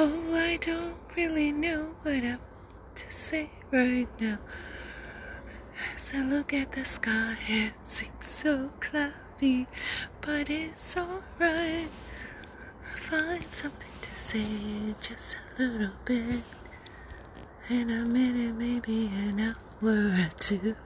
Oh, I don't really know what I want to say right now. As I look at the sky, it seems so cloudy, but it's alright. I find something to say, just a little bit. In a minute, maybe an hour or two.